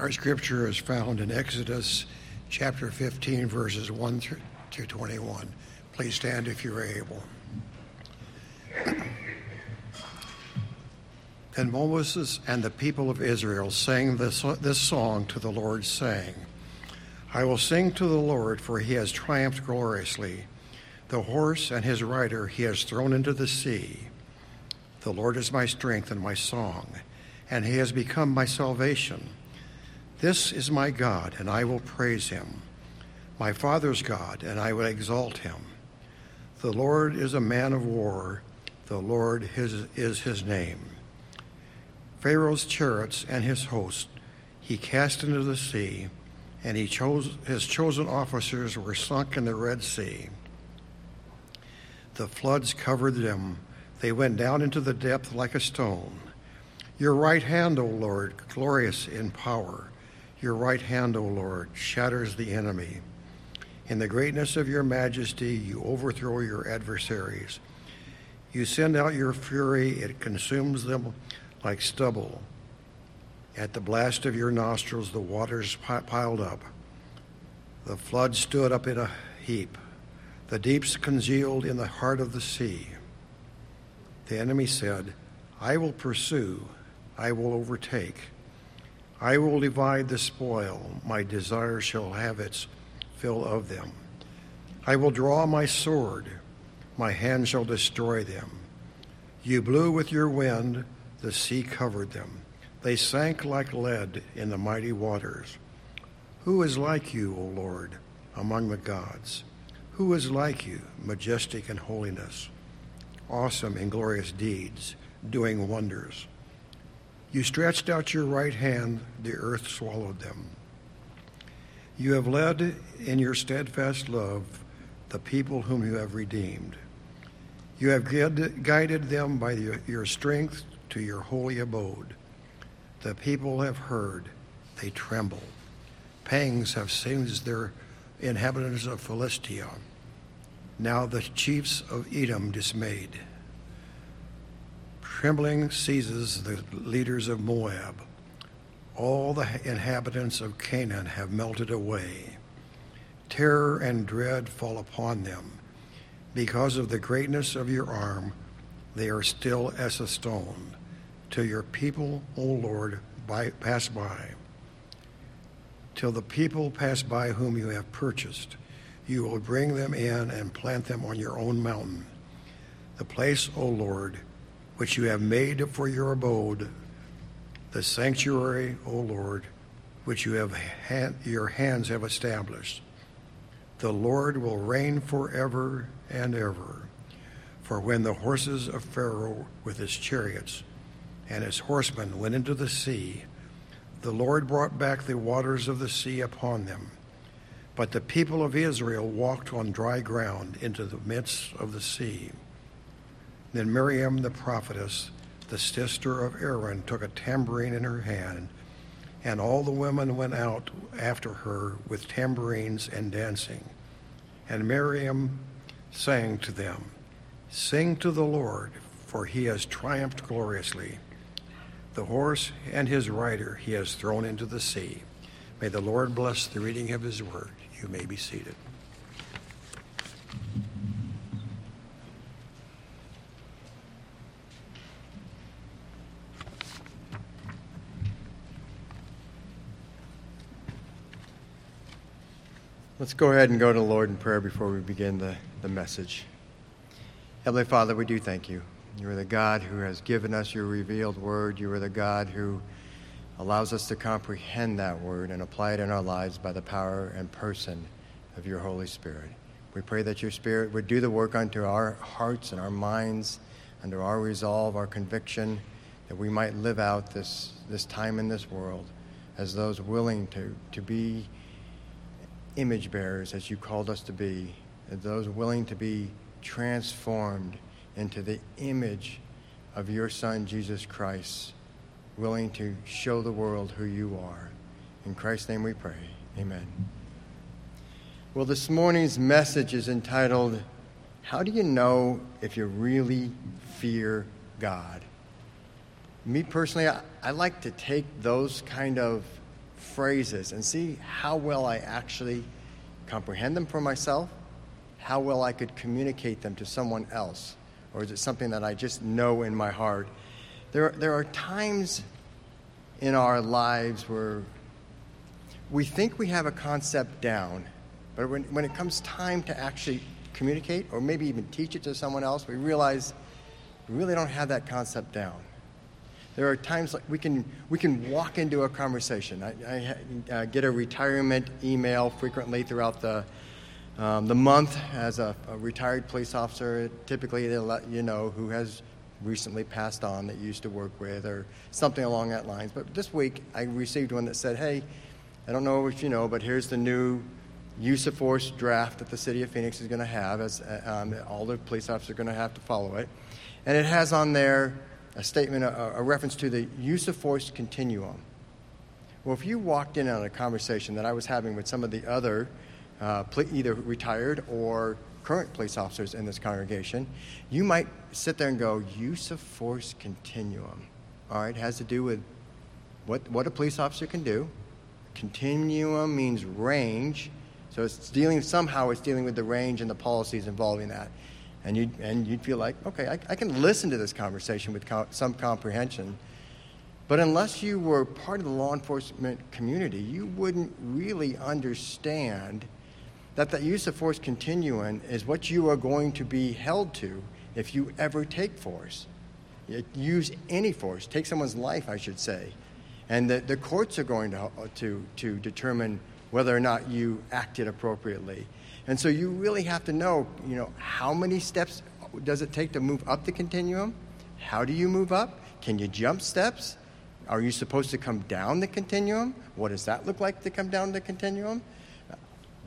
Our scripture is found in Exodus chapter 15, verses 1 through 21. Please stand if you're able. Then Moses and the people of Israel sang this, this song to the Lord, saying, I will sing to the Lord, for he has triumphed gloriously. The horse and his rider he has thrown into the sea. The Lord is my strength and my song, and he has become my salvation. This is my God, and I will praise him, my father's God, and I will exalt him. The Lord is a man of war, the Lord his, is his name. Pharaoh's chariots and his host he cast into the sea, and he chose, his chosen officers were sunk in the Red Sea. The floods covered them, they went down into the depth like a stone. Your right hand, O Lord, glorious in power. Your right hand, O Lord, shatters the enemy. In the greatness of your majesty, you overthrow your adversaries. You send out your fury, it consumes them like stubble. At the blast of your nostrils, the waters piled up. The flood stood up in a heap. The deeps congealed in the heart of the sea. The enemy said, I will pursue, I will overtake. I will divide the spoil. My desire shall have its fill of them. I will draw my sword. My hand shall destroy them. You blew with your wind, the sea covered them. They sank like lead in the mighty waters. Who is like you, O Lord, among the gods? Who is like you, majestic in holiness, awesome in glorious deeds, doing wonders? You stretched out your right hand, the earth swallowed them. You have led in your steadfast love the people whom you have redeemed. You have guided them by your strength to your holy abode. The people have heard, they tremble. Pangs have seized their inhabitants of Philistia. Now the chiefs of Edom dismayed. Trembling seizes the leaders of Moab. All the inhabitants of Canaan have melted away. Terror and dread fall upon them. Because of the greatness of your arm, they are still as a stone. Till your people, O Lord, by, pass by. Till the people pass by whom you have purchased, you will bring them in and plant them on your own mountain. The place, O Lord, which you have made for your abode, the sanctuary, O Lord, which you have hand, your hands have established. The Lord will reign forever and ever. For when the horses of Pharaoh with his chariots and his horsemen went into the sea, the Lord brought back the waters of the sea upon them. But the people of Israel walked on dry ground into the midst of the sea. Then Miriam the prophetess, the sister of Aaron, took a tambourine in her hand, and all the women went out after her with tambourines and dancing. And Miriam sang to them, Sing to the Lord, for he has triumphed gloriously. The horse and his rider he has thrown into the sea. May the Lord bless the reading of his word. You may be seated. Let's go ahead and go to the Lord in prayer before we begin the, the message. Heavenly Father, we do thank you. You are the God who has given us your revealed word. You are the God who allows us to comprehend that word and apply it in our lives by the power and person of your Holy Spirit. We pray that your Spirit would do the work unto our hearts and our minds, under our resolve, our conviction, that we might live out this, this time in this world as those willing to, to be image bearers as you called us to be, those willing to be transformed into the image of your Son, Jesus Christ, willing to show the world who you are. In Christ's name we pray. Amen. Well, this morning's message is entitled, How Do You Know If You Really Fear God? Me personally, I, I like to take those kind of phrases and see how well I actually comprehend them for myself, how well I could communicate them to someone else, or is it something that I just know in my heart? There, there are times in our lives where we think we have a concept down, but when, when it comes time to actually communicate or maybe even teach it to someone else, we realize we really don't have that concept down. There are times like we can, we can walk into a conversation. I, I uh, get a retirement email frequently throughout the, um, the month as a, a, retired police officer. Typically, they'll let you know who has recently passed on that you used to work with or something along that lines. But this week, I received one that said, hey, I don't know if you know, but here's the new use of force draft that the city of Phoenix is going to have, as uh, um, all the police officers are going to have to follow it. And it has on there a statement, a, a, reference to the use of force continuum. Well, if you walked in on a conversation that I was having with some of the other uh, either retired or current police officers in this congregation, you might sit there and go, use of force continuum. All right, it has to do with what, what a police officer can do. Continuum means range, so it's dealing somehow it's dealing with the range and the policies involving that. And you'd, and you'd feel like, okay, I, I can listen to this conversation with co- some comprehension. But unless you were part of the law enforcement community, you wouldn't really understand that the use of force continuum is what you are going to be held to if you ever take force. Use any force, take someone's life, I should say. And the, the courts are going to, uh, to, to determine whether or not you acted appropriately. And so you really have to know, you know, how many steps does it take to move up the continuum? How do you move up? Can you jump steps? Are you supposed to come down the continuum? What does that look like to come down the continuum?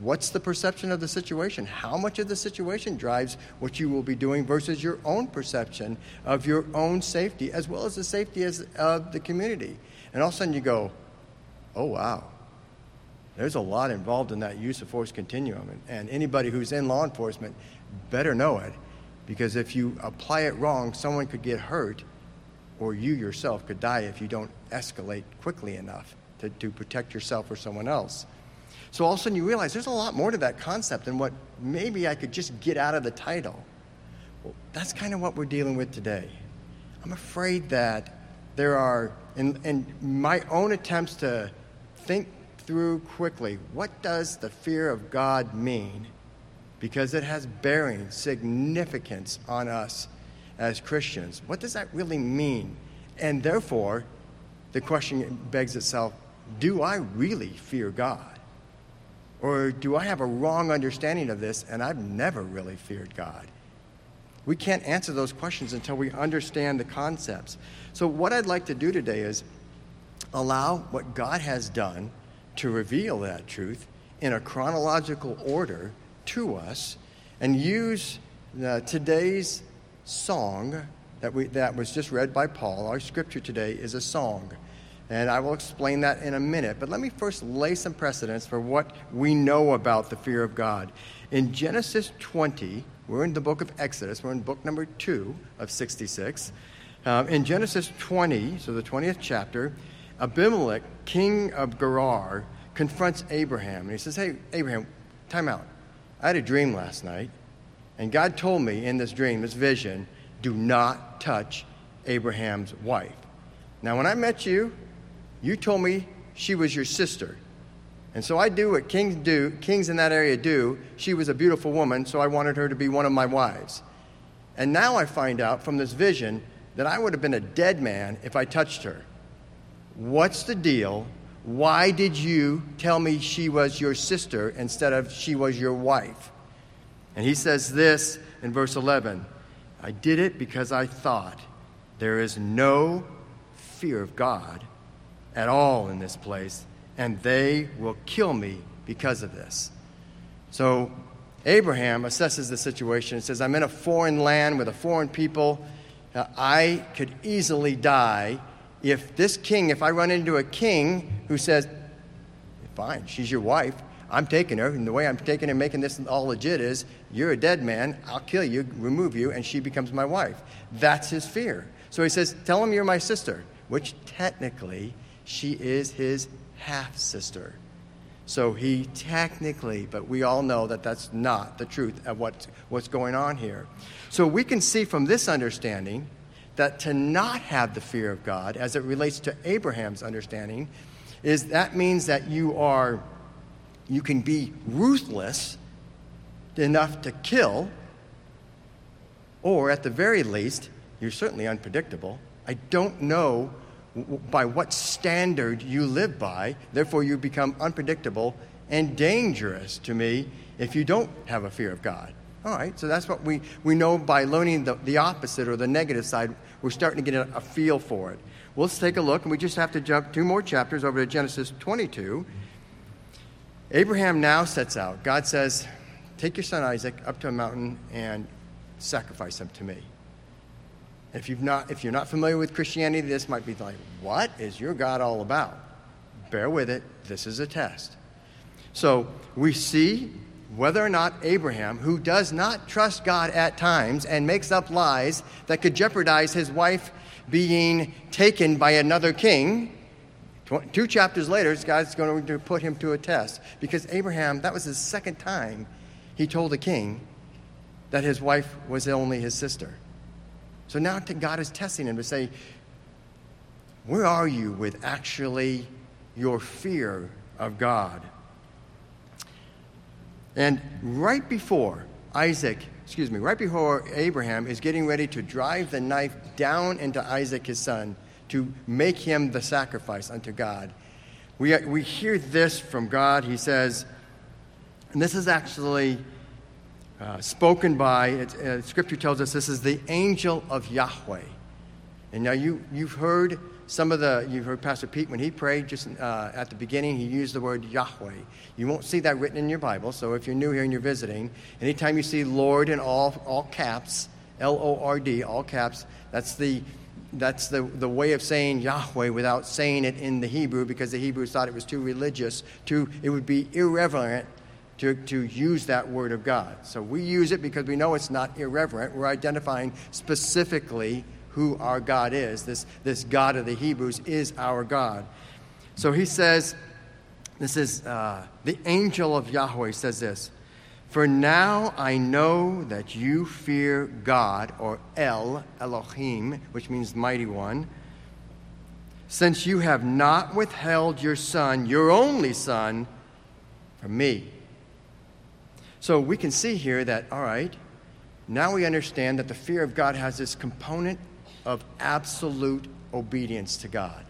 What's the perception of the situation? How much of the situation drives what you will be doing versus your own perception of your own safety as well as the safety of the community? And all of a sudden you go, oh, wow, there's a lot involved in that use of force continuum. And, and anybody who's in law enforcement better know it because if you apply it wrong, someone could get hurt or you yourself could die if you don't escalate quickly enough to, to protect yourself or someone else. So all of a sudden you realize there's a lot more to that concept than what maybe I could just get out of the title. Well, that's kind of what we're dealing with today. I'm afraid that there are, in, in my own attempts to think through quickly what does the fear of God mean? Because it has bearing, significance on us as Christians. What does that really mean? And therefore, the question begs itself do I really fear God? Or do I have a wrong understanding of this and I've never really feared God? We can't answer those questions until we understand the concepts. So, what I'd like to do today is allow what God has done to reveal that truth in a chronological order to us and use uh, today's song that, we, that was just read by Paul. Our scripture today is a song. And I will explain that in a minute. But let me first lay some precedents for what we know about the fear of God. In Genesis 20, we're in the book of Exodus, we're in book number 2 of 66. Um, in Genesis 20, so the 20th chapter, Abimelech, king of Gerar, confronts Abraham. And he says, Hey, Abraham, time out. I had a dream last night, and God told me in this dream, this vision, do not touch Abraham's wife. Now, when I met you, you told me she was your sister. And so I do what kings do, kings in that area do. She was a beautiful woman, so I wanted her to be one of my wives. And now I find out from this vision that I would have been a dead man if I touched her. What's the deal? Why did you tell me she was your sister instead of she was your wife? And he says this in verse 11 I did it because I thought there is no fear of God at all in this place, and they will kill me because of this. So Abraham assesses the situation and says, I'm in a foreign land with a foreign people. Uh, I could easily die if this king, if I run into a king who says, fine, she's your wife, I'm taking her, and the way I'm taking her, making this all legit is, you're a dead man, I'll kill you, remove you, and she becomes my wife. That's his fear. So he says, tell him you're my sister, which technically she is his half sister. So he technically, but we all know that that's not the truth of what, what's going on here. So we can see from this understanding that to not have the fear of God, as it relates to Abraham's understanding, is that means that you are, you can be ruthless enough to kill, or at the very least, you're certainly unpredictable. I don't know by what standard you live by. Therefore, you become unpredictable and dangerous to me if you don't have a fear of God. All right, so that's what we, we know by learning the, the opposite or the negative side. We're starting to get a, a feel for it. Well, let's take a look, and we just have to jump two more chapters over to Genesis 22. Abraham now sets out. God says, Take your son Isaac up to a mountain and sacrifice him to me. If, you've not, if you're not familiar with Christianity, this might be like, what is your God all about? Bear with it. This is a test. So we see whether or not Abraham, who does not trust God at times and makes up lies that could jeopardize his wife being taken by another king, two chapters later, God's going to put him to a test. Because Abraham, that was his second time he told the king that his wife was only his sister. So now God is testing him to say, Where are you with actually your fear of God? And right before Isaac, excuse me, right before Abraham is getting ready to drive the knife down into Isaac, his son, to make him the sacrifice unto God, we, we hear this from God. He says, and this is actually uh, spoken by, it, uh, Scripture tells us this is the angel of Yahweh. And now you, you've heard some of the, you've heard Pastor Pete when he prayed just uh, at the beginning, he used the word Yahweh. You won't see that written in your Bible, so if you're new here and you're visiting, anytime you see Lord in all, all caps, L O R D, all caps, that's the that's the, the way of saying Yahweh without saying it in the Hebrew because the Hebrews thought it was too religious, too, it would be irreverent to, to use that word of God. So we use it because we know it's not irreverent. We're identifying specifically who our God is. This, this God of the Hebrews is our God. So he says, this is uh, the angel of Yahweh says this For now I know that you fear God, or El, Elohim, which means mighty one, since you have not withheld your son, your only son, from me. So we can see here that, all right, now we understand that the fear of God has this component of absolute obedience to God.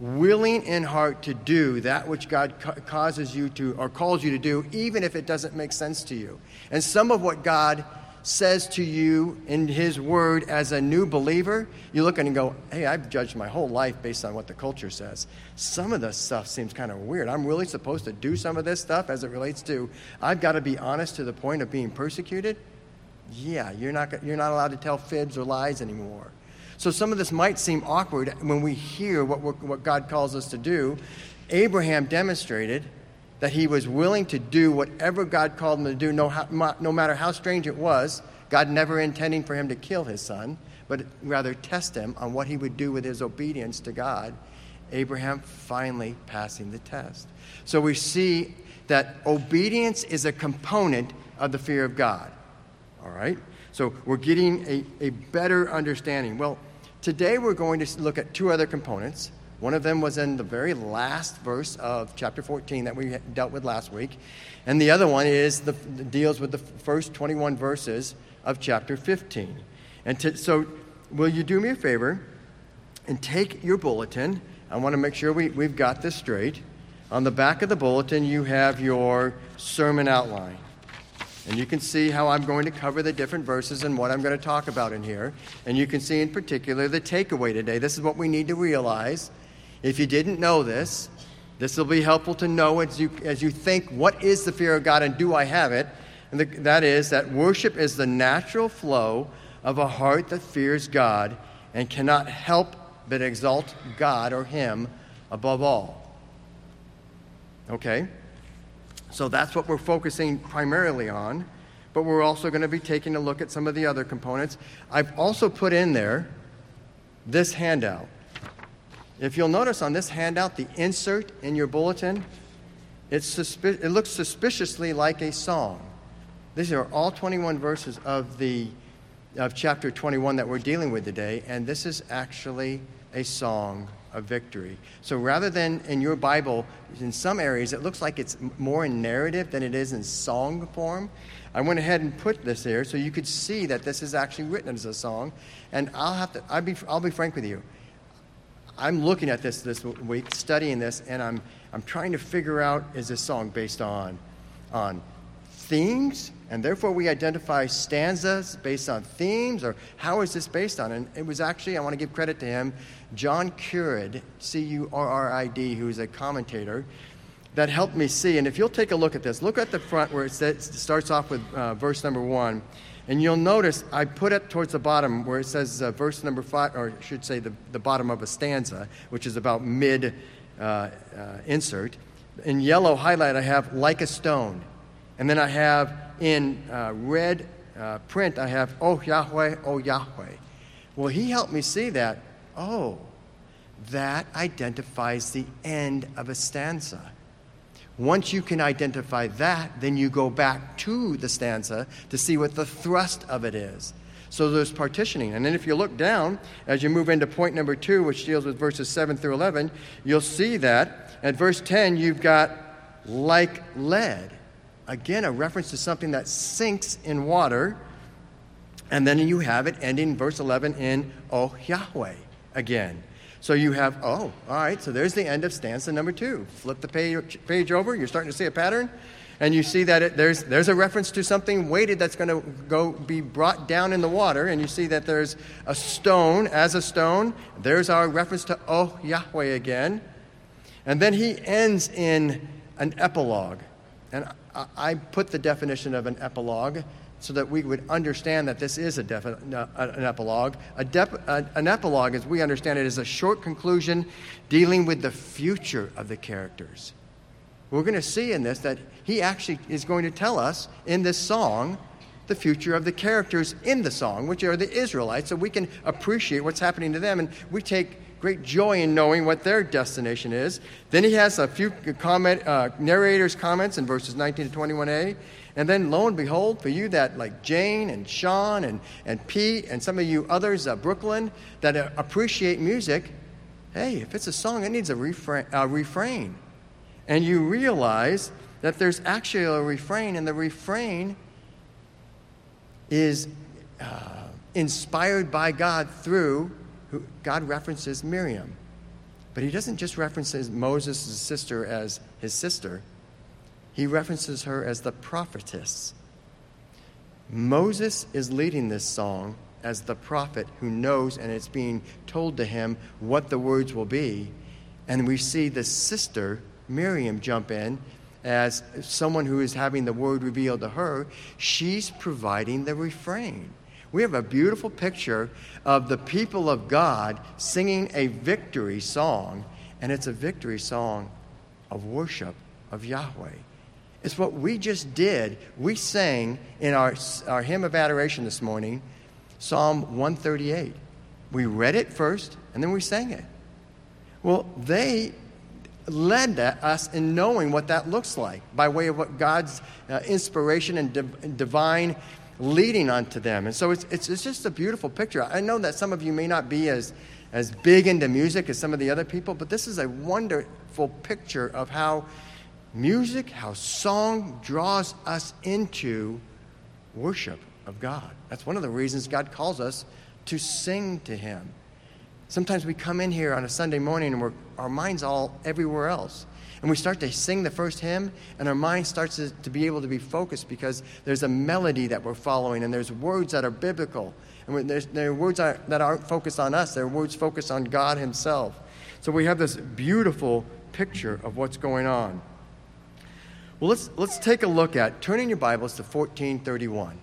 Willing in heart to do that which God causes you to or calls you to do, even if it doesn't make sense to you. And some of what God says to you in His Word as a new believer, you look and go, hey, I've judged my whole life based on what the culture says. Some of this stuff seems kind of weird. I'm really supposed to do some of this stuff as it relates to, I've got to be honest to the point of being persecuted. Yeah, you're not, you're not allowed to tell fibs or lies anymore. So some of this might seem awkward when we hear what, what God calls us to do. Abraham demonstrated that he was willing to do whatever God called him to do, no, no matter how strange it was. God never intending for him to kill his son, but rather test him on what he would do with his obedience to God. Abraham finally passing the test. So we see that obedience is a component of the fear of God. All right? So we're getting a, a better understanding. Well, today we're going to look at two other components one of them was in the very last verse of chapter 14 that we dealt with last week. And the other one is the, deals with the first 21 verses of chapter 15. And to, so, will you do me a favor and take your bulletin? I want to make sure we, we've got this straight. On the back of the bulletin, you have your sermon outline. And you can see how I'm going to cover the different verses and what I'm going to talk about in here. And you can see in particular the takeaway today. This is what we need to realize if you didn't know this, this will be helpful to know as you, as you think, what is the fear of God and do I have it? And the, that is that worship is the natural flow of a heart that fears God and cannot help but exalt God or Him above all. Okay? So that's what we're focusing primarily on, but we're also going to be taking a look at some of the other components. I've also put in there this handout. If you'll notice on this handout, the insert in your bulletin, it's suspi- it looks suspiciously like a song. These are all 21 verses of, the, of chapter 21 that we're dealing with today, and this is actually a song of victory. So rather than in your Bible, in some areas, it looks like it's more in narrative than it is in song form. I went ahead and put this here so you could see that this is actually written as a song. And I'll have to, I'll be, I'll be frank with you. I'm looking at this this week, studying this, and I'm, I'm trying to figure out is this song based on, on themes? And therefore, we identify stanzas based on themes, or how is this based on? And it was actually, I want to give credit to him, John Currid, C U R R I D, who is a commentator, that helped me see. And if you'll take a look at this, look at the front where it starts off with uh, verse number one. And you'll notice I put it towards the bottom where it says uh, verse number five, or I should say the, the bottom of a stanza, which is about mid uh, uh, insert. In yellow highlight, I have like a stone. And then I have in uh, red uh, print, I have, oh Yahweh, oh Yahweh. Well, he helped me see that, oh, that identifies the end of a stanza. Once you can identify that, then you go back to the stanza to see what the thrust of it is. So there's partitioning. And then if you look down, as you move into point number two, which deals with verses 7 through 11, you'll see that at verse 10, you've got like lead. Again, a reference to something that sinks in water. And then you have it ending verse 11 in Oh Yahweh again. So you have, oh, all right, so there's the end of stanza number two. Flip the page, page over, you're starting to see a pattern, and you see that it, there's, there's a reference to something weighted that's going to go be brought down in the water, and you see that there's a stone as a stone. There's our reference to Oh Yahweh again. And then he ends in an epilogue. And I, put the definition of an epilogue so that we would understand that this is a defi- uh, an epilogue. A dep- an epilogue, as we understand it, is a short conclusion dealing with the future of the characters. We're going to see in this that he actually is going to tell us in this song the future of the characters in the song, which are the Israelites, so we can appreciate what's happening to them. And we take great joy in knowing what their destination is. Then he has a few comment, uh, narrators' comments in verses 19 to 21a. And then lo and behold, for you that like Jane and Sean and, and Pete and some of you others, uh, Brooklyn, that uh, appreciate music, hey, if it's a song, it needs a refrain, uh, refrain. And you realize that there's actually a refrain, and the refrain is uh, inspired by God through, who, God references Miriam. But he doesn't just reference Moses' sister as his sister, he references her as the prophetess. Moses is leading this song as the prophet who knows and it's being told to him what the words will be. And we see the sister, Miriam, jump in as someone who is having the word revealed to her. She's providing the refrain. We have a beautiful picture of the people of God singing a victory song, and it's a victory song of worship of Yahweh. It's what we just did. We sang in our, our hymn of adoration this morning, Psalm 138. We read it first, and then we sang it. Well, they led us in knowing what that looks like by way of what God's uh, inspiration and div- divine leading onto them. And so it's, it's, it's just a beautiful picture. I know that some of you may not be as, as big into music as some of the other people, but this is a wonderful picture of how music, how song draws us into worship of God. That's one of the reasons God calls us to sing to Him. Sometimes we come in here on a Sunday morning and our mind's all everywhere else. And we start to sing the first hymn, and our mind starts to, to be able to be focused because there's a melody that we're following, and there's words that are biblical. And there's, there are words that aren't focused on us, there are words focused on God Himself. So we have this beautiful picture of what's going on. Well, let's, let's take a look at, turning your Bibles to 1431.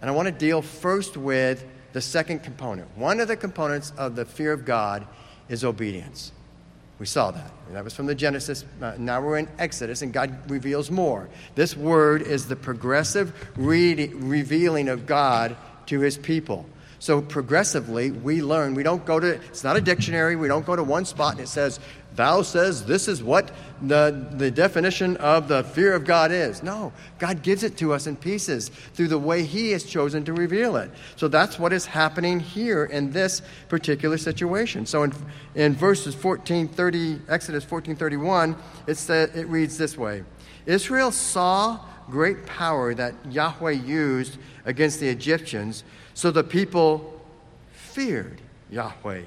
And I want to deal first with the second component. One of the components of the fear of God is obedience. We saw that. That was from the Genesis. Uh, now we're in Exodus, and God reveals more. This word is the progressive re- revealing of God to his people. So progressively, we learn. We don't go to, it's not a dictionary. We don't go to one spot and it says, Thou says this is what the, the definition of the fear of God is. No, God gives it to us in pieces through the way He has chosen to reveal it. So that's what is happening here in this particular situation. So in, in verses 1430, Exodus 1431, it, said, it reads this way Israel saw great power that Yahweh used against the Egyptians, so the people feared Yahweh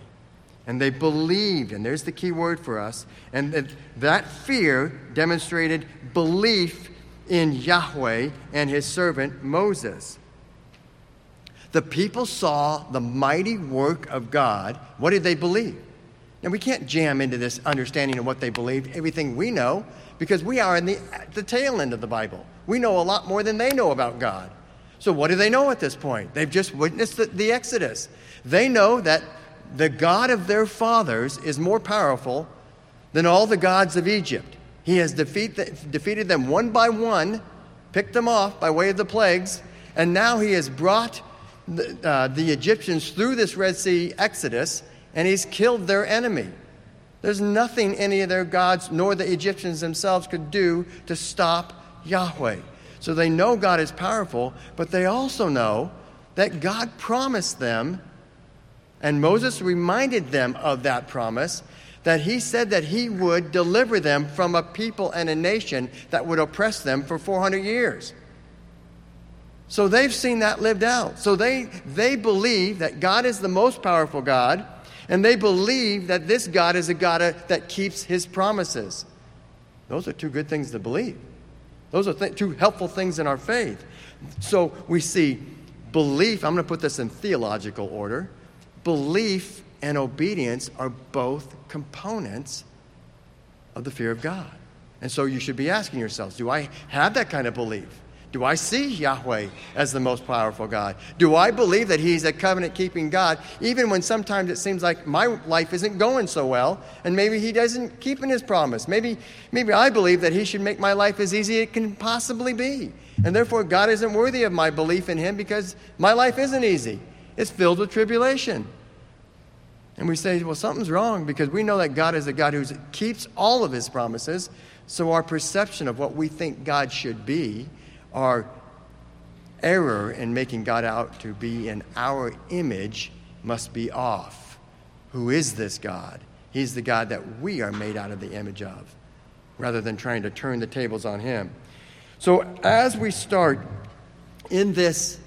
and they believed, and there's the key word for us, and that, fear demonstrated belief in Yahweh and his servant Moses. The people saw the mighty work of God. What did they believe? Now, we can't jam into this understanding of what they believed, everything we know, because we are in the, the tail end of the Bible. We know a lot more than they know about God. So, what do they know at this point? They've just witnessed the, the Exodus. They know that the God of their fathers is more powerful than all the gods of Egypt. He has defeat the, defeated them one by one, picked them off by way of the plagues, and now he has brought the, uh, the Egyptians through this Red Sea exodus, and he's killed their enemy. There's nothing any of their gods nor the Egyptians themselves could do to stop Yahweh. So they know God is powerful, but they also know that God promised them and Moses reminded them of that promise that he said that he would deliver them from a people and a nation that would oppress them for 400 years. So they've seen that lived out. So they, they believe that God is the most powerful God, and they believe that this God is a God uh, that keeps his promises. Those are two good things to believe. Those are th- two helpful things in our faith. So we see belief, I'm going to put this in theological order belief and obedience are both components of the fear of God. And so you should be asking yourselves do I have that kind of belief? Do I see Yahweh as the most powerful God? Do I believe that He's a covenant keeping God, even when sometimes it seems like my life isn't going so well, and maybe He doesn't keep in His promise? Maybe, maybe I believe that He should make my life as easy as it can possibly be. And therefore, God isn't worthy of my belief in Him because my life isn't easy. It's filled with tribulation. And we say, well, something's wrong because we know that God is a God who keeps all of his promises. So our perception of what we think God should be, our error in making God out to be in our image, must be off. Who is this God? He's the God that we are made out of the image of, rather than trying to turn the tables on him. So as we start in this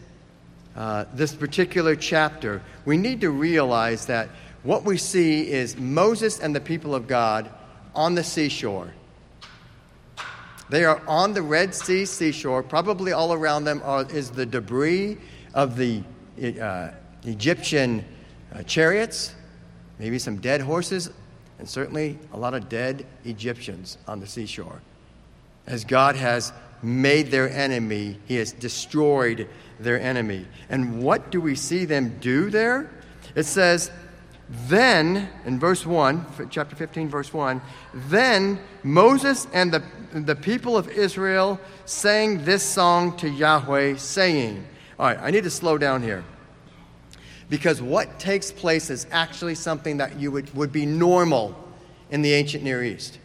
uh, this particular chapter, we need to realize that what we see is Moses and the people of God on the seashore. They are on the Red Sea seashore. Probably all around them are, is the debris of the uh, Egyptian uh, chariots, maybe some dead horses, and certainly a lot of dead Egyptians on the seashore. As God has made their enemy, He has destroyed their enemy. And what do we see them do there? It says, then, in verse 1, chapter 15, verse 1, then Moses and the, the people of Israel sang this song to Yahweh, saying, All right, I need to slow down here. Because what takes place is actually something that you would, would be normal in the ancient Near East.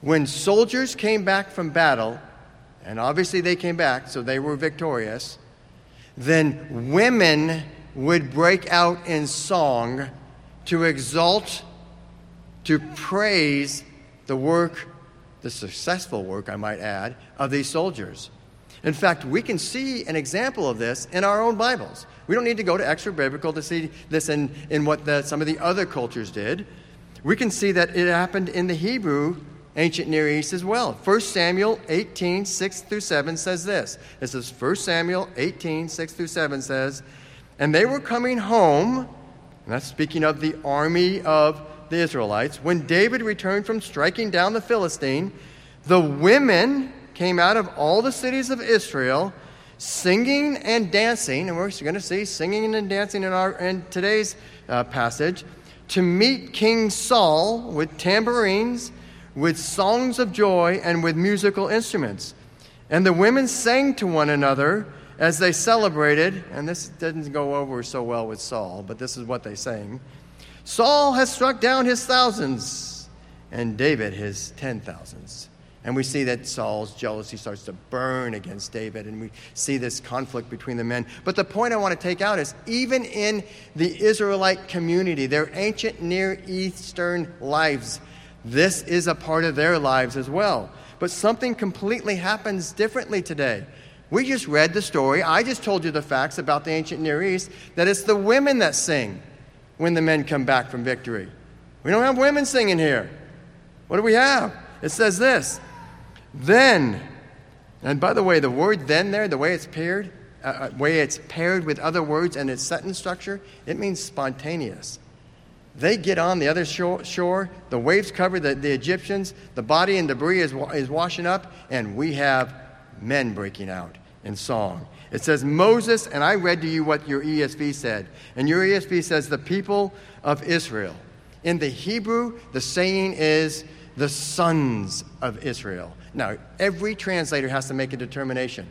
When soldiers came back from battle, and obviously they came back, so they were victorious, then women would break out in song to exalt, to praise the work, the successful work, I might add, of these soldiers. In fact, we can see an example of this in our own Bibles. We don't need to go to extra biblical to see this in, in what the, some of the other cultures did. We can see that it happened in the Hebrew ancient Near East as well. 1 Samuel 18, 6 through 7 says this. This is 1 Samuel 18, 6 through 7 says, And they were coming home, and that's speaking of the army of the Israelites. When David returned from striking down the Philistine, the women came out of all the cities of Israel singing and dancing, and we're going to see singing and dancing in, our, in today's uh, passage, to meet King Saul with tambourines with songs of joy and with musical instruments. And the women sang to one another as they celebrated, and this didn't go over so well with Saul, but this is what they sang Saul has struck down his thousands, and David his ten thousands. And we see that Saul's jealousy starts to burn against David, and we see this conflict between the men. But the point I want to take out is even in the Israelite community, their ancient Near Eastern lives, this is a part of their lives as well. But something completely happens differently today. We just read the story. I just told you the facts about the ancient Near East that it's the women that sing when the men come back from victory. We don't have women singing here. What do we have? It says this then, and by the way, the word then there, the way it's paired, uh, uh, way it's paired with other words and its sentence structure, it means spontaneous. They get on the other shore, shore the waves cover the, the Egyptians, the body and debris is, is washing up, and we have men breaking out in song. It says Moses, and I read to you what your ESV said. And your ESV says the people of Israel. In the Hebrew, the saying is the sons of Israel. Now, every translator has to make a determination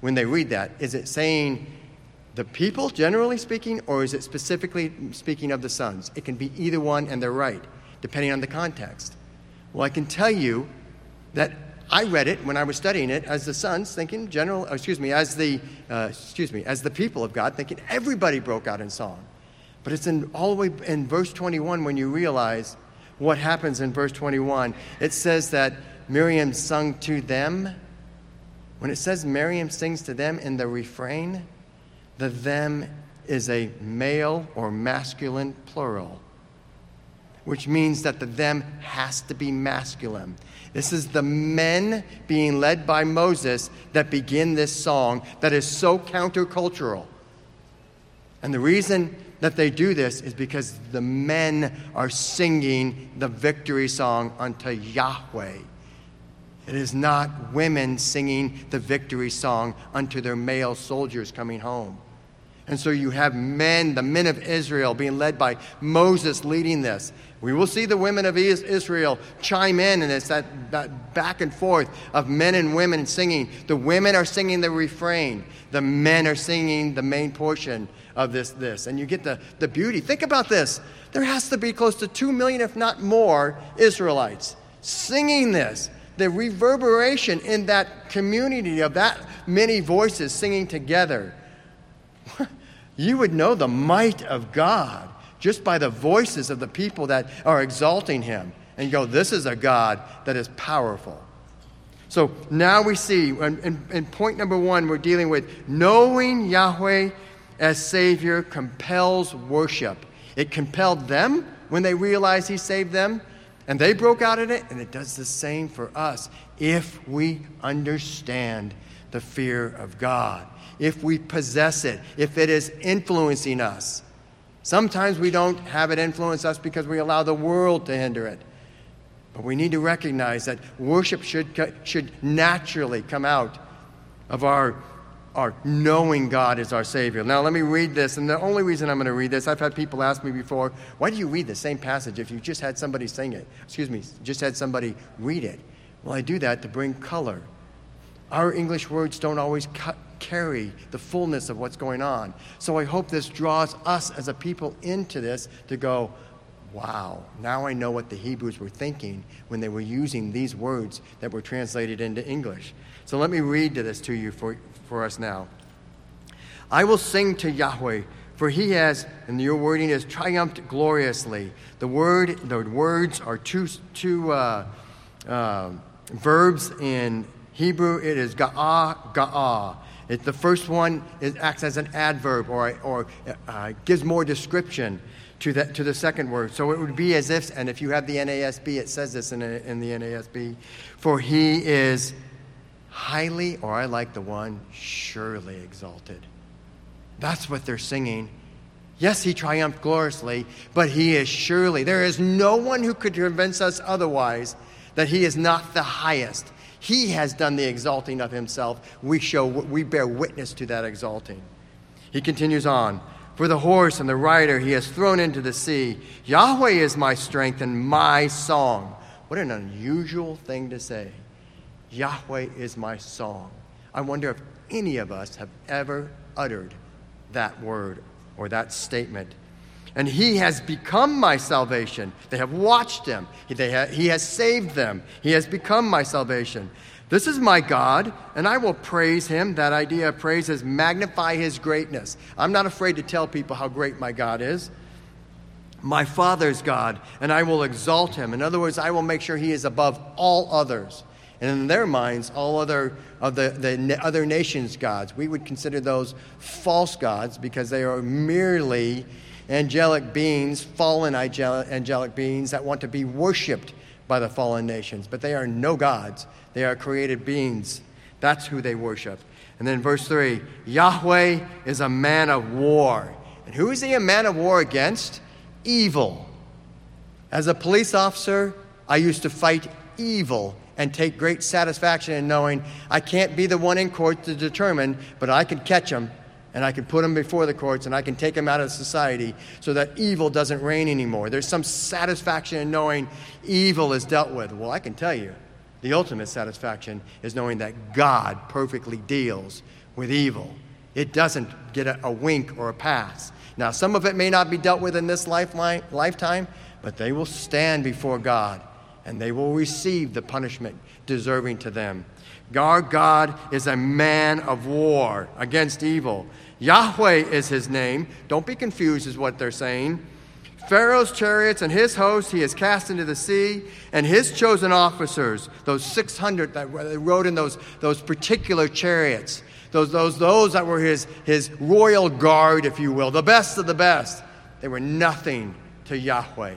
when they read that. Is it saying the people, generally speaking, or is it specifically speaking of the sons? It can be either one, and they're right, depending on the context. Well, I can tell you that I read it when I was studying it as the sons, thinking general, excuse me, as the, uh, excuse me, as the people of God, thinking everybody broke out in song. But it's in all the way in verse 21 when you realize what happens in verse 21. It says that Miriam sung to them. When it says Miriam sings to them in the refrain, the them is a male or masculine plural, which means that the them has to be masculine. This is the men being led by Moses that begin this song that is so countercultural. And the reason that they do this is because the men are singing the victory song unto Yahweh. It is not women singing the victory song unto their male soldiers coming home. And so you have men, the men of Israel, being led by Moses leading this. We will see the women of Israel chime in, and it's that, that back and forth of men and women singing. The women are singing the refrain, the men are singing the main portion of this. this. And you get the, the beauty. Think about this there has to be close to 2 million, if not more, Israelites singing this the reverberation in that community of that many voices singing together, you would know the might of God just by the voices of the people that are exalting Him and go, This is a God that is powerful. So now we see, in, in point number one, we're dealing with knowing Yahweh as Savior compels worship. It compelled them when they realized He saved them and they broke out in it, and it does the same for us if we understand the fear of God, if we possess it, if it is influencing us. Sometimes we don't have it influence us because we allow the world to hinder it. But we need to recognize that worship should, should naturally come out of our our knowing God is our Savior. Now, let me read this. And the only reason I'm going to read this, I've had people ask me before, why do you read the same passage if you just had somebody sing it? Excuse me, just had somebody read it. Well, I do that to bring color. Our English words don't always carry the fullness of what's going on. So I hope this draws us as a people into this to go, wow, now I know what the Hebrews were thinking when they were using these words that were translated into English. So let me read this to you for, for us now. I will sing to Yahweh, for he has, and your wording is triumphed gloriously. The word, the words are two, two uh, uh, verbs in Hebrew. It is ga'ah, ga'ah. It, the first one is, acts as an adverb or, or uh, gives more description to, the to the second word. So it would be as if, and if you have the NASB, it says this in, a, in the NASB, for he is highly, or I like the one, surely exalted. That's what they're singing. Yes, he triumphed gloriously, but he is surely. There is no one who could convince us otherwise that he is not the highest. He has done the exalting of himself. We show we bear witness to that exalting. He continues on. For the horse and the rider he has thrown into the sea. Yahweh is my strength and my song. What an unusual thing to say. Yahweh is my song. I wonder if any of us have ever uttered that word or that statement. And he has become my salvation. They have watched him. He, ha- he has saved them. He has become my salvation. This is my God, and I will praise him. That idea of praise is magnify his greatness. I'm not afraid to tell people how great my God is. My Father's God, and I will exalt him. In other words, I will make sure he is above all others. And in their minds, all other of the, the other nations' gods, we would consider those false gods because they are merely angelic beings, fallen angelic beings that want to be worshiped by the fallen nations. But they are no gods, they are created beings. That's who they worship. And then verse 3 Yahweh is a man of war. And who is he a man of war against? Evil. As a police officer, I used to fight evil and take great satisfaction in knowing I can't be the one in court to determine, but I can catch them and I can put them before the courts and I can take them out of society so that evil doesn't reign anymore. There's some satisfaction in knowing evil is dealt with. Well, I can tell you, the ultimate satisfaction is knowing that God perfectly deals with evil. It doesn't get a, a wink or a pass. Now, some of it may not be dealt with in this lifeline, lifetime, but they will stand before God and they will receive the punishment deserving to them. Our God is a man of war against evil. Yahweh is his name. Don't be confused, is what they're saying. Pharaoh's chariots and his host he has cast into the sea, and his chosen officers, those 600 that rode in those, those particular chariots, those, those, those that were his, his royal guard, if you will, the best of the best, they were nothing to Yahweh.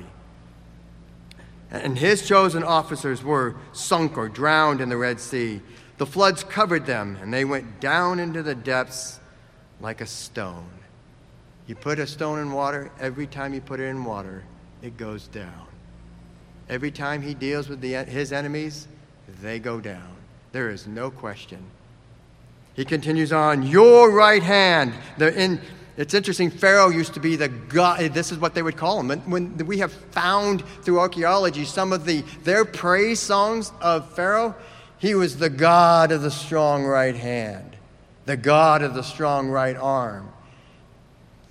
And his chosen officers were sunk or drowned in the Red Sea. The floods covered them, and they went down into the depths like a stone. You put a stone in water, every time you put it in water, it goes down. Every time he deals with the, his enemies, they go down. There is no question. He continues on, Your right hand. In, it's interesting, Pharaoh used to be the God, this is what they would call him. And when we have found through archaeology some of the, their praise songs of Pharaoh, he was the God of the strong right hand the God of the strong right arm.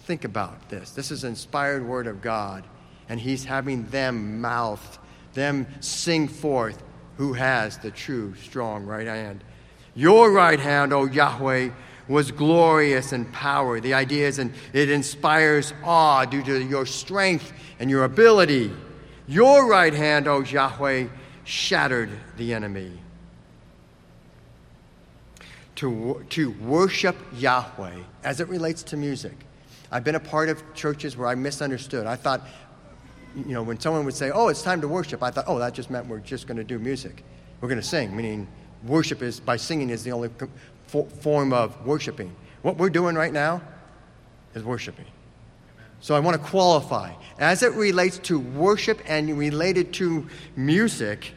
Think about this. This is inspired word of God, and He's having them mouth, them sing forth who has the true strong right hand. Your right hand, O Yahweh, was glorious in power. The idea is, and it inspires awe due to your strength and your ability. Your right hand, O Yahweh, shattered the enemy to, to worship Yahweh as it relates to music. I've been a part of churches where I misunderstood. I thought, you know, when someone would say, oh, it's time to worship, I thought, oh, that just meant we're just going to do music. We're going to sing, meaning worship is, by singing, is the only form of worshiping. What we're doing right now is worshiping. So I want to qualify. As it relates to worship and related to music,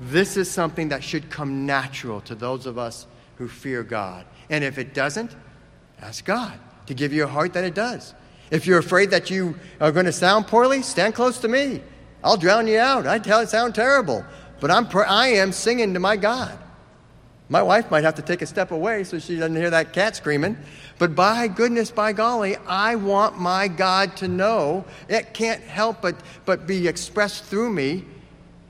this is something that should come natural to those of us who fear God. And if it doesn't, ask God to give you a heart that it does. If you're afraid that you are going to sound poorly, stand close to me. I'll drown you out. I tell it sound terrible, but I'm I am singing to my God. My wife might have to take a step away so she doesn't hear that cat screaming. But by goodness, by golly, I want my God to know it can't help but, but be expressed through me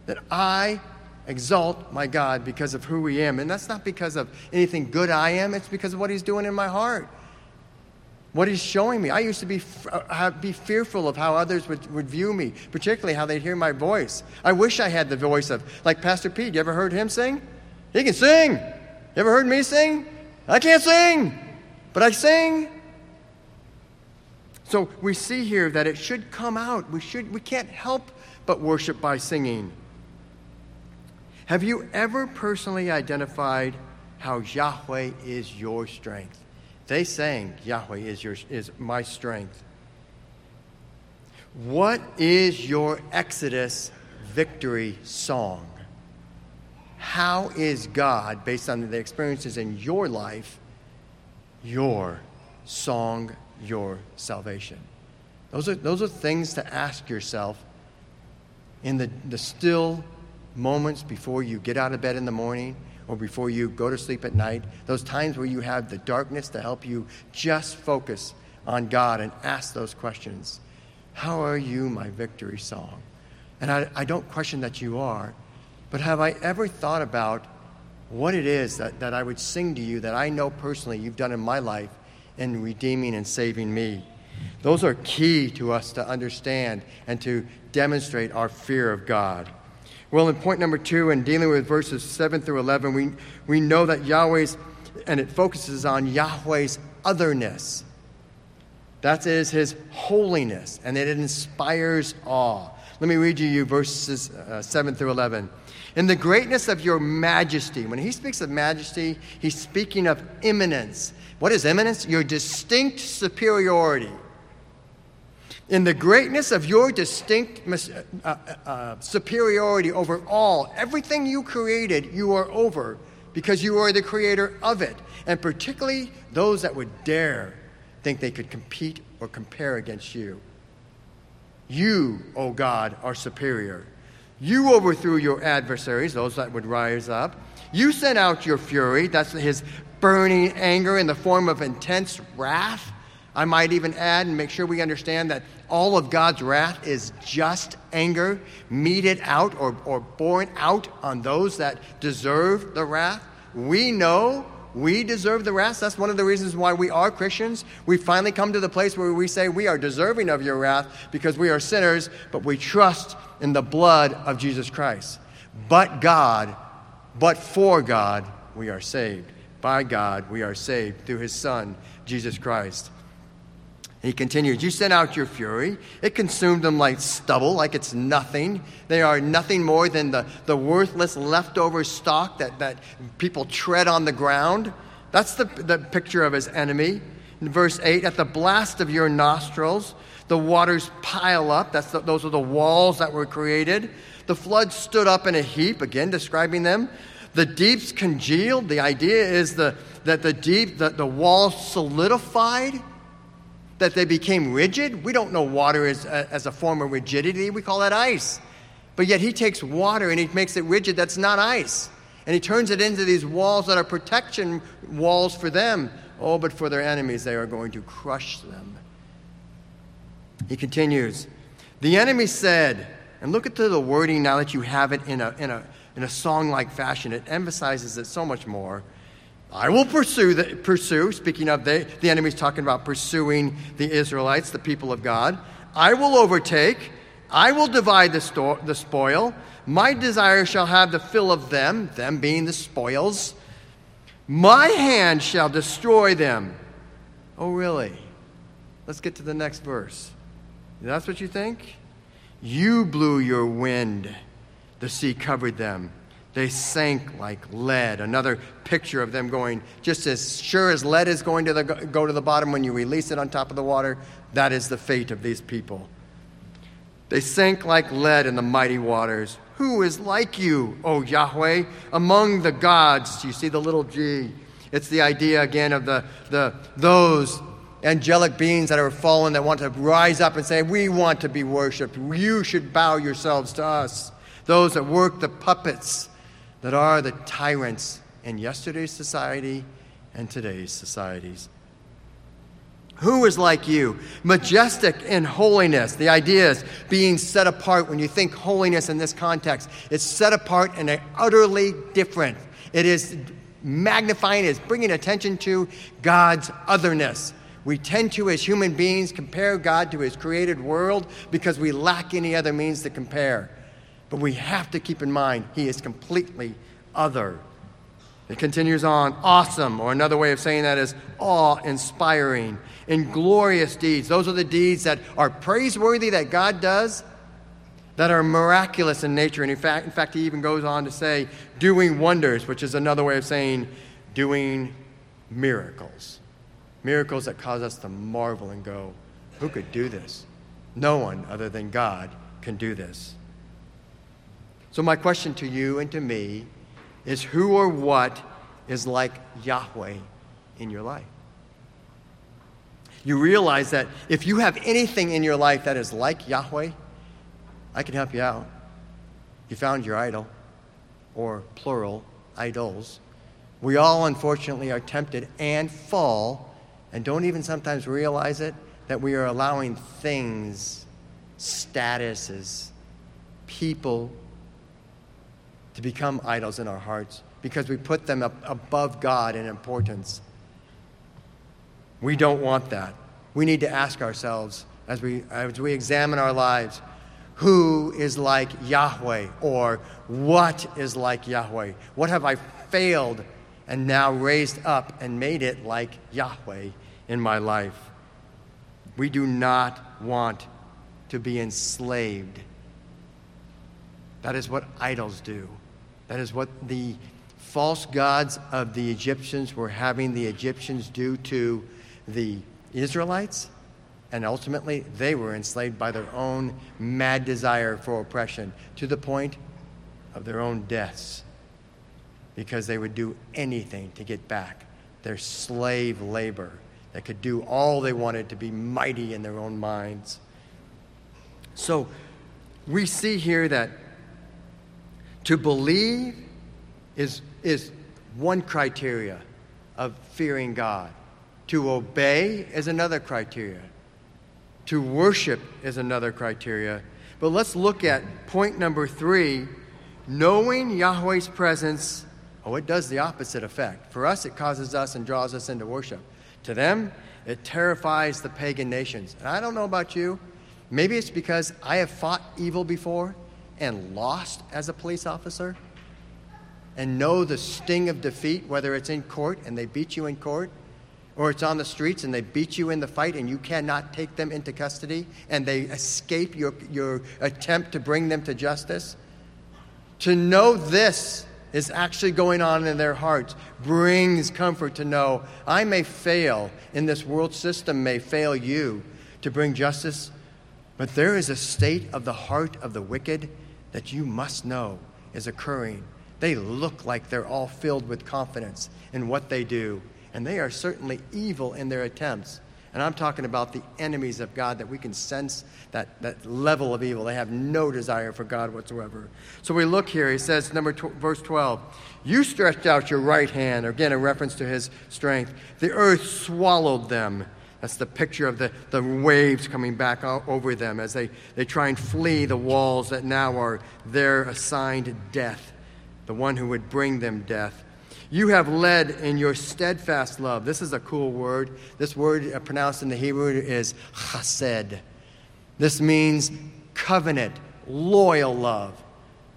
that I exalt my God because of who He am. And that's not because of anything good I am, it's because of what He's doing in my heart. What He's showing me. I used to be, uh, be fearful of how others would, would view me, particularly how they'd hear my voice. I wish I had the voice of, like Pastor Pete. You ever heard him sing? He can sing. You ever heard me sing? I can't sing, but I sing. So we see here that it should come out. We, should, we can't help but worship by singing. Have you ever personally identified how Yahweh is your strength? They sang, Yahweh is, your, is my strength. What is your Exodus victory song? How is God, based on the experiences in your life, your song, your salvation? Those are, those are things to ask yourself in the, the still moments before you get out of bed in the morning, or before you go to sleep at night, those times where you have the darkness to help you just focus on God and ask those questions. How are you, my victory song? And I, I don't question that you are, but have I ever thought about what it is that, that I would sing to you that I know personally you've done in my life in redeeming and saving me? Those are key to us to understand and to demonstrate our fear of God. Well, in point number two, in dealing with verses 7 through 11, we, we know that Yahweh's, and it focuses on Yahweh's otherness. That is his holiness, and it inspires awe. Let me read you verses uh, 7 through 11. In the greatness of your majesty, when he speaks of majesty, he's speaking of eminence. What is eminence? Your distinct superiority in the greatness of your distinct uh, uh, uh, superiority over all, everything you created, you are over because you are the creator of it. And particularly those that would dare think they could compete or compare against you. You, O oh God, are superior. You overthrew your adversaries, those that would rise up. You sent out your fury, that's his burning anger in the form of intense wrath. I might even add and make sure we understand that all of God's wrath is just anger meted out or, or borne out on those that deserve the wrath. We know we deserve the wrath. That's one of the reasons why we are Christians. We finally come to the place where we say we are deserving of your wrath because we are sinners, but we trust in the blood of Jesus Christ. But God, but for God, we are saved. By God, we are saved through his Son, Jesus Christ. He continues, You sent out your fury. It consumed them like stubble, like it's nothing. They are nothing more than the, the worthless leftover stock that, that people tread on the ground. That's the, the picture of his enemy. In verse 8, at the blast of your nostrils, the waters pile up. That's the, those are the walls that were created. The flood stood up in a heap, again describing them. The deeps congealed. The idea is the, that the deep, the, the walls solidified that they became rigid. We don't know water as, as a form of rigidity, we call that ice. But yet he takes water and he makes it rigid. That's not ice. And he turns it into these walls that are protection walls for them. Oh, but for their enemies, they are going to crush them. He continues The enemy said, and look at the wording now that you have it in a, in a, in a song like fashion, it emphasizes it so much more. I will pursue, the, pursue speaking of the, enemy's talking about pursuing the Israelites, the people of God. I will overtake. I will divide the, sto- the spoil. My desire shall have the fill of them, them being the spoils. My hand shall destroy them. Oh, really? Let's get to the next verse. That's what you think? You blew your wind, the sea covered them. They sank like lead. Another picture of them going, just as sure as lead is going to the, go to the bottom when you release it on top of the water, that is the fate of these people. They sank like lead in the mighty waters. Who is like you, O Yahweh, among the gods? You see the little g. It's the idea again of the, the those angelic beings that are fallen that want to rise up and say, We want to be worshiped. You should bow yourselves to us. Those that work the puppets that are the tyrants in yesterday's society and today's societies. Who is like you? Majestic in holiness. The idea is being set apart. When you think holiness in this context, it's set apart and utterly different. It is magnifying, it's bringing attention to God's otherness. We tend to, as human beings, compare God to his created world because we lack any other means to compare. But we have to keep in mind he is completely other. It continues on, awesome, or another way of saying that is awe inspiring, and glorious deeds. Those are the deeds that are praiseworthy that God does, that are miraculous in nature. And in fact, in fact, he even goes on to say, doing wonders, which is another way of saying doing miracles. Miracles that cause us to marvel and go, who could do this? No one other than God can do this. So, my question to you and to me is who or what is like Yahweh in your life? You realize that if you have anything in your life that is like Yahweh, I can help you out. You found your idol, or plural, idols. We all, unfortunately, are tempted and fall and don't even sometimes realize it that we are allowing things, statuses, people to become idols in our hearts because we put them up above God in importance. We don't want that. We need to ask ourselves as we, as we examine our lives who is like Yahweh or what is like Yahweh? What have I failed and now raised up and made it like Yahweh in my life? We do not want to be enslaved. That is what idols do. That is what the false gods of the Egyptians were having the Egyptians do to the Israelites. And ultimately, they were enslaved by their own mad desire for oppression to the point of their own deaths because they would do anything to get back their slave labor that could do all they wanted to be mighty in their own minds. So we see here that to believe is, is one criteria of fearing God. To obey is another criteria. To worship is another criteria. But let's look at point number three knowing Yahweh's presence. Oh, it does the opposite effect. For us, it causes us and draws us into worship. To them, it terrifies the pagan nations. And I don't know about you. Maybe it's because I have fought evil before and lost as a police officer and know the sting of defeat, whether it's in court and they beat you in court, or it's on the streets and they beat you in the fight and you cannot take them into custody and they escape your, your attempt to bring them to justice. To know this is actually going on in their hearts brings comfort to know I may fail in this world system, may fail you to bring justice, but there is a state of the heart of the wicked that you must know is occurring. They look like they're all filled with confidence in what they do, and they are certainly evil in their attempts. And I'm talking about the enemies of God that we can sense that, that level of evil. They have no desire for God whatsoever. So we look here, he says, number tw- verse 12, You stretched out your right hand, again, a reference to his strength. The earth swallowed them. That's the picture of the, the waves coming back over them as they, they try and flee the walls that now are their assigned death, the one who would bring them death. You have led in your steadfast love. This is a cool word. This word uh, pronounced in the Hebrew is chesed. This means covenant, loyal love.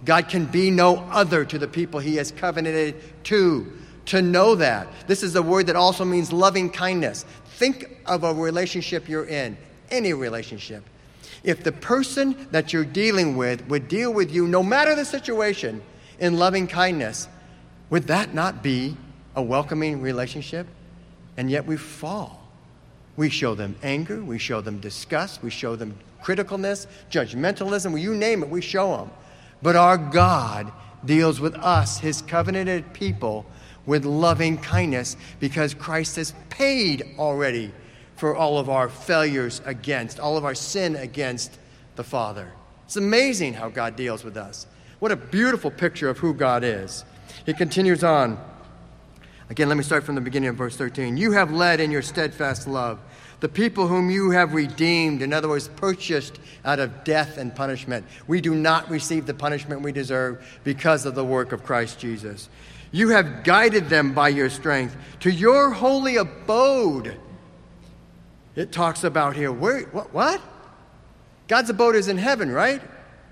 God can be no other to the people he has covenanted to. To know that. This is a word that also means loving kindness. Think of a relationship you're in, any relationship. If the person that you're dealing with would deal with you, no matter the situation, in loving kindness, would that not be a welcoming relationship? And yet we fall. We show them anger, we show them disgust, we show them criticalness, judgmentalism, you name it, we show them. But our God deals with us, his covenanted people, with loving kindness because Christ has paid already for all of our failures against, all of our sin against the Father. It's amazing how God deals with us. What a beautiful picture of who God is. He continues on. Again, let me start from the beginning of verse 13. You have led in your steadfast love the people whom you have redeemed, in other words, purchased out of death and punishment. We do not receive the punishment we deserve because of the work of Christ Jesus. You have guided them by your strength to your holy abode. It talks about here. Where, what, what? God's abode is in heaven, right?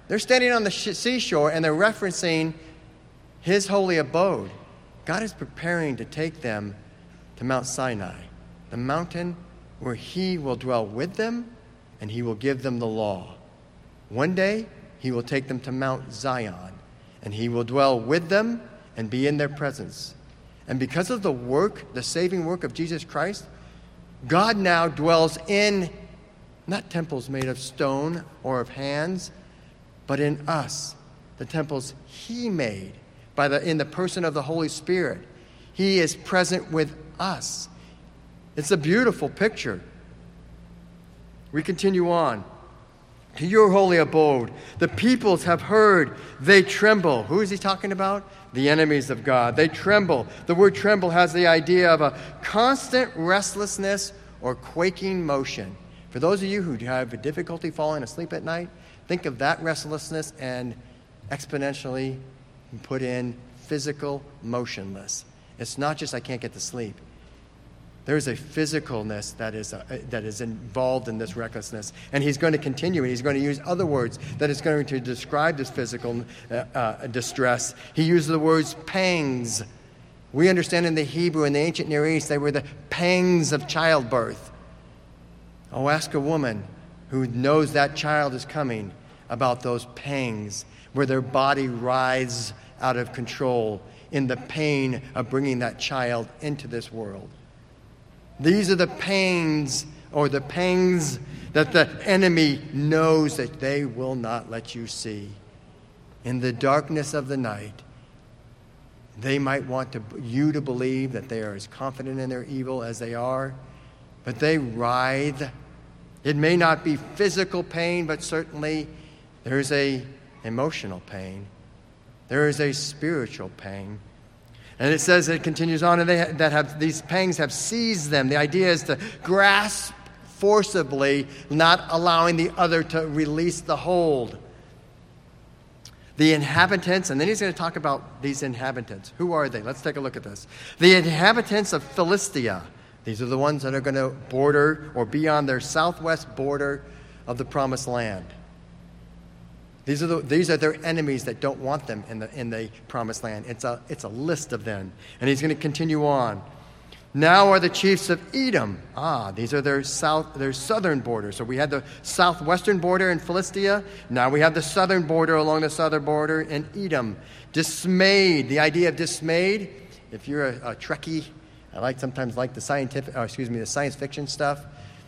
They're standing on the seashore and they're referencing his holy abode. God is preparing to take them to Mount Sinai, the mountain where he will dwell with them and he will give them the law. One day, he will take them to Mount Zion and he will dwell with them and be in their presence. And because of the work, the saving work of Jesus Christ, God now dwells in not temples made of stone or of hands, but in us, the temples he made by the, in the person of the Holy Spirit. He is present with us. It's a beautiful picture. We continue on. Your holy abode. The peoples have heard, they tremble. Who is he talking about? The enemies of God. They tremble. The word tremble has the idea of a constant restlessness or quaking motion. For those of you who have a difficulty falling asleep at night, think of that restlessness and exponentially put in physical motionless. It's not just I can't get to sleep. There's a physicalness that is, uh, that is involved in this recklessness. And he's going to continue, and he's going to use other words that is going to describe this physical uh, uh, distress. He uses the words pangs. We understand in the Hebrew, in the ancient Near East, they were the pangs of childbirth. Oh, ask a woman who knows that child is coming about those pangs where their body writhes out of control in the pain of bringing that child into this world. These are the pains or the pangs that the enemy knows that they will not let you see. In the darkness of the night, they might want to, you to believe that they are as confident in their evil as they are, but they writhe. It may not be physical pain, but certainly there's a emotional pain. There is a spiritual pain. And it says, it continues on, and they that have these pangs have seized them. The idea is to grasp forcibly, not allowing the other to release the hold. The inhabitants, and then he's going to talk about these inhabitants. Who are they? Let's take a look at this. The inhabitants of Philistia. These are the ones that are going to border or be on their southwest border of the promised land. These are, the, these are their enemies that don't want them in the, in the promised land. It's a, it's a list of them. And he's going to continue on. Now are the chiefs of Edom. Ah, these are their south, their southern border. So we had the southwestern border in Philistia. Now we have the southern border along the southern border in Edom. Dismayed. The idea of dismayed. If you're a, a Trekkie, I like sometimes like the scientific, or excuse me, the science fiction stuff.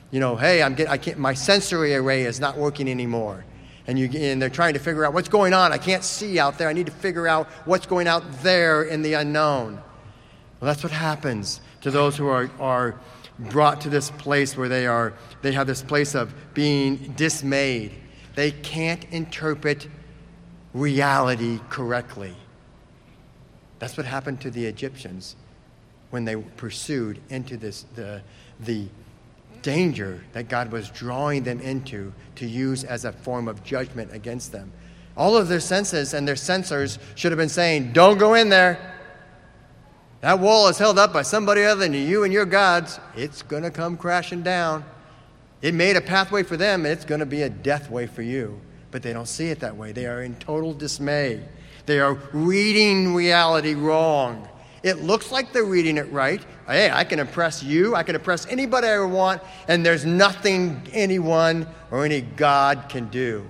You know, hey, I'm get, I can't, my sensory array is not working anymore and, you, and they're trying to figure out what's going on. I can't see out there. I need to figure out what's going out there in the unknown. Well, that's what happens to those who are, are brought to this place where they, are, they have this place of being dismayed. They can't interpret reality correctly. That's what happened to the Egyptians when they pursued into this, the, the danger that God was drawing them into to use as a form of judgment against them. All of their senses and their sensors should have been saying, Don't go in there. That wall is held up by somebody other than you and your gods. It's going to come crashing down. It made a pathway for them, and it's going to be a death way for you. But they don't see it that way. They are in total dismay. They are reading reality wrong. It looks like they're reading it right. Hey, I can impress you, I can impress anybody I want, and there's nothing anyone or any God can do.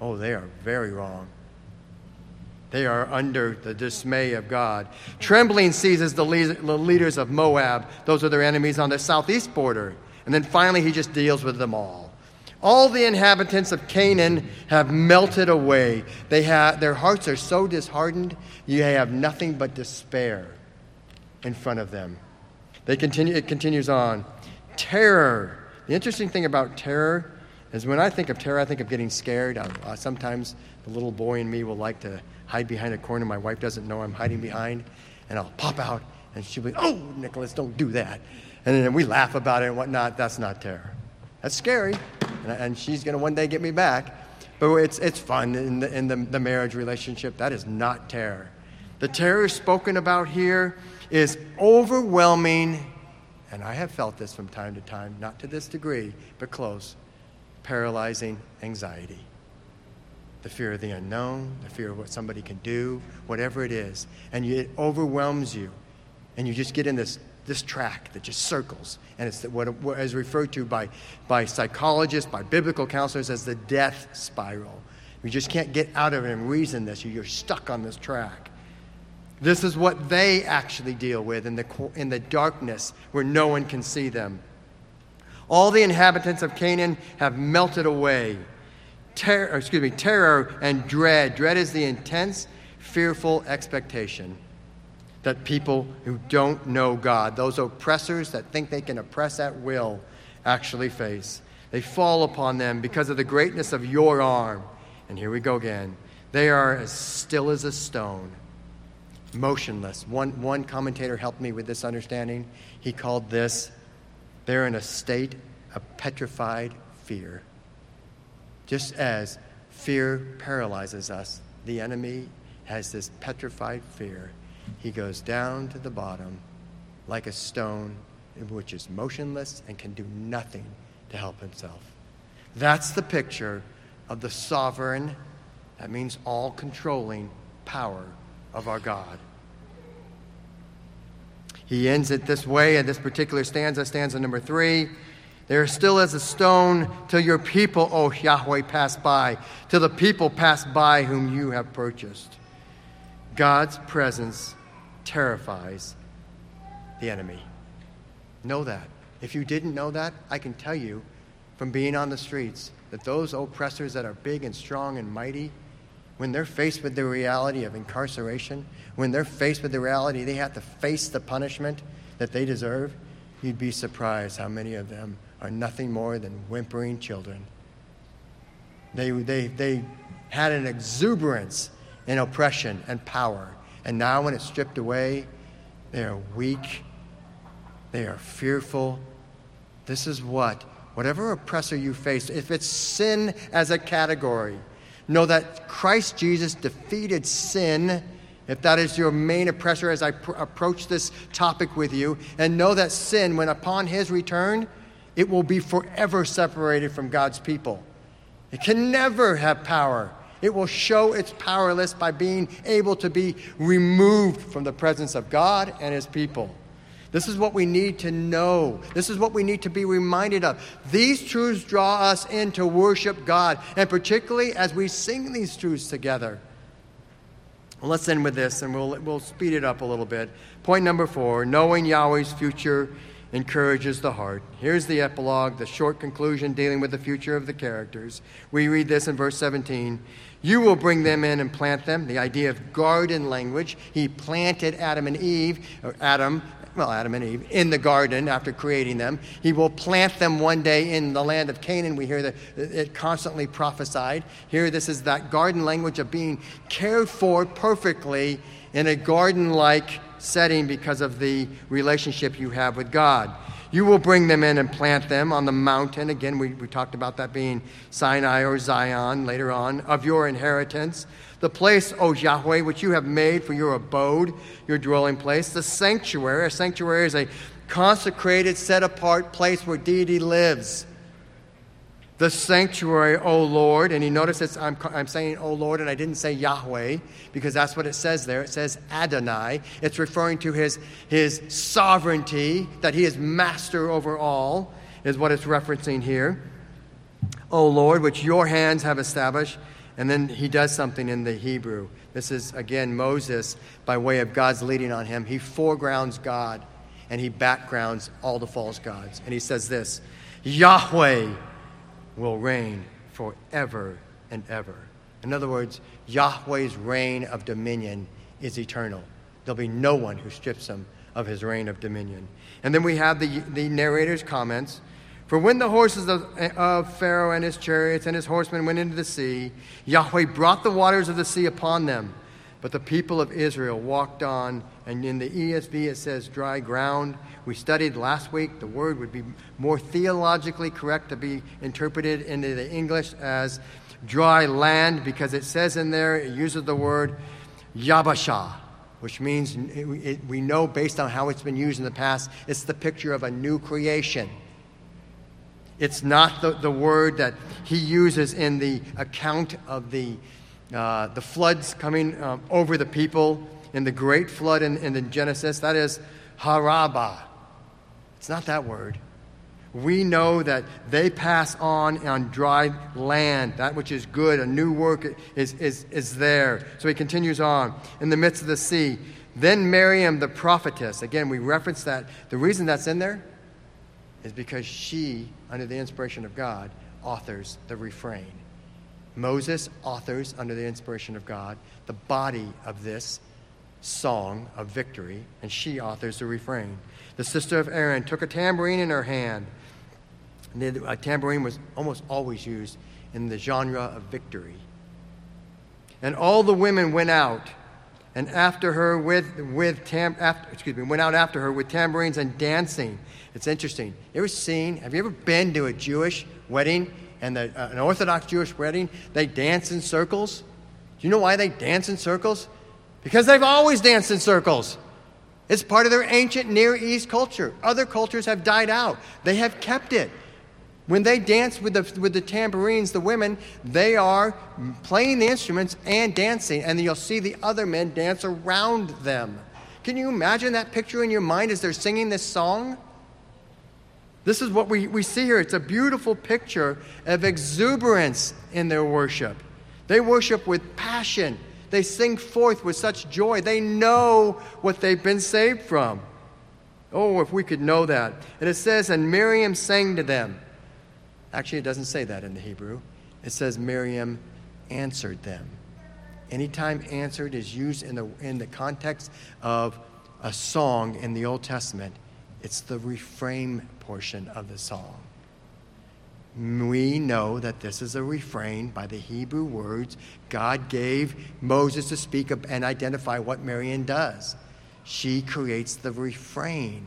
Oh, they are very wrong. They are under the dismay of God. Trembling seizes the leaders of Moab. Those are their enemies on the southeast border. And then finally, he just deals with them all. All the inhabitants of Canaan have melted away. They have, their hearts are so disheartened, you have nothing but despair in front of them. They continue, it continues on. Terror. The interesting thing about terror is when I think of terror, I think of getting scared. Uh, sometimes the little boy in me will like to hide behind a corner my wife doesn't know I'm hiding behind, and I'll pop out, and she'll be, Oh, Nicholas, don't do that. And then we laugh about it and whatnot. That's not terror. That's scary, and, and she's going to one day get me back. But it's, it's fun in, the, in the, the marriage relationship. That is not terror. The terror spoken about here is overwhelming, and I have felt this from time to time, not to this degree, but close, paralyzing anxiety. The fear of the unknown, the fear of what somebody can do, whatever it is. And it overwhelms you. And you just get in this, this track that just circles. And it's what, is referred to by, by psychologists, by biblical counselors as the death spiral. You just can't get out of it and reason this. You're stuck on this track. This is what they actually deal with in the, in the darkness where no one can see them. All the inhabitants of Canaan have melted away. Ter- excuse me, terror and dread. Dread is the intense, fearful expectation that people who don't know God, those oppressors that think they can oppress at will, actually face. They fall upon them because of the greatness of your arm. And here we go again. They are as still as a stone, motionless. One, one commentator helped me with this understanding. He called this, they're in a state of petrified fear. Just as fear paralyzes us, the enemy has this petrified fear. He goes down to the bottom like a stone, which is motionless and can do nothing to help himself. That's the picture of the sovereign, that means all controlling power of our God. He ends it this way in this particular stanza, stanza number three. There still is a stone till your people, O Yahweh, pass by, till the people pass by whom you have purchased. God's presence terrifies the enemy. Know that. If you didn't know that, I can tell you from being on the streets that those oppressors that are big and strong and mighty, when they're faced with the reality of incarceration, when they're faced with the reality they have to face the punishment that they deserve, you'd be surprised how many of them are nothing more than whimpering children. They, they, they had an exuberance in oppression and power, and now when it's stripped away, they are weak they are fearful. This is what, whatever oppressor you face, if it's sin as a category, know that Christ Jesus defeated sin. If that is your main oppressor as I pr- approach this topic with you, and know that sin, when upon his return, it will be forever separated from God's people. It can never have power. It will show its powerless by being able to be removed from the presence of God and his people. This is what we need to know. This is what we need to be reminded of. These truths draw us in to worship God, and particularly as we sing these truths together. Well, let's end with this, and we'll, we'll speed it up a little bit. Point number four knowing Yahweh's future encourages the heart. Here's the epilogue, the short conclusion dealing with the future of the characters. We read this in verse 17. You will bring them in and plant them. The idea of garden language. He planted Adam and Eve, or Adam, well, Adam and Eve, in the garden after creating them. He will plant them one day in the land of Canaan. We hear that it constantly prophesied. Here, this is that garden language of being cared for perfectly in a garden like setting because of the relationship you have with God. You will bring them in and plant them on the mountain. Again, we, we talked about that being Sinai or Zion later on, of your inheritance the place, O Yahweh, which you have made for your abode, your dwelling place, the sanctuary. A sanctuary is a consecrated, set apart place where deity lives. The sanctuary, O Lord, and you notice it's, I'm, I'm saying, O Lord, and I didn't say Yahweh, because that's what it says there. It says Adonai. It's referring to his, his sovereignty, that he is master over all, is what it's referencing here. O Lord, which your hands have established. And then he does something in the Hebrew. This is, again, Moses, by way of God's leading on him. He foregrounds God and he backgrounds all the false gods. And he says this Yahweh will reign forever and ever. In other words, Yahweh's reign of dominion is eternal. There'll be no one who strips him of his reign of dominion. And then we have the, the narrator's comments for when the horses of, of, Pharaoh and his chariots and his horsemen went into the sea, Yahweh brought the waters of the sea upon them. But the people of Israel walked on, and in the ESV it says dry ground. We studied last week, the word would be more theologically correct to be interpreted into the English as dry land because it says in there, it uses the word Yabasha, which means we know based on how it's been used in the past, it's the picture of a new creation. It's not the, the word that he uses in the account of the, uh, the floods coming um, over the people in the great flood in, in the Genesis. That is haraba. It's not that word. We know that they pass on on dry land. That which is good, a new work is, is, is there. So he continues on. In the midst of the sea. Then Miriam the prophetess. Again, we reference that. The reason that's in there is because she, under the inspiration of God, authors the refrain. Moses authors, under the inspiration of God, the body of this song of victory, and she authors the refrain. The sister of Aaron took a tambourine in her hand, And a tambourine was almost always used in the genre of victory. And all the women went out and after her with, with tam, after, excuse me, went out after her with tambourines and dancing. It's interesting. You ever seen, have you ever been to a Jewish wedding and the, uh, an Orthodox Jewish wedding? They dance in circles. Do you know why they dance in circles? Because they've always danced in circles. It's part of their ancient Near East culture. Other cultures have died out, they have kept it. When they dance with the, with the tambourines, the women, they are playing the instruments and dancing, and you'll see the other men dance around them. Can you imagine that picture in your mind as they're singing this song? This is what we, we see here. It's a beautiful picture of exuberance in their worship. They worship with passion, they sing forth with such joy. They know what they've been saved from. Oh, if we could know that. And it says, And Miriam sang to them. Actually, it doesn't say that in the Hebrew. It says Miriam answered them. Anytime answered is used in the, in the context of a song in the Old Testament, it's the refrain portion of the song. We know that this is a refrain by the Hebrew words God gave Moses to speak and identify what Miriam does. She creates the refrain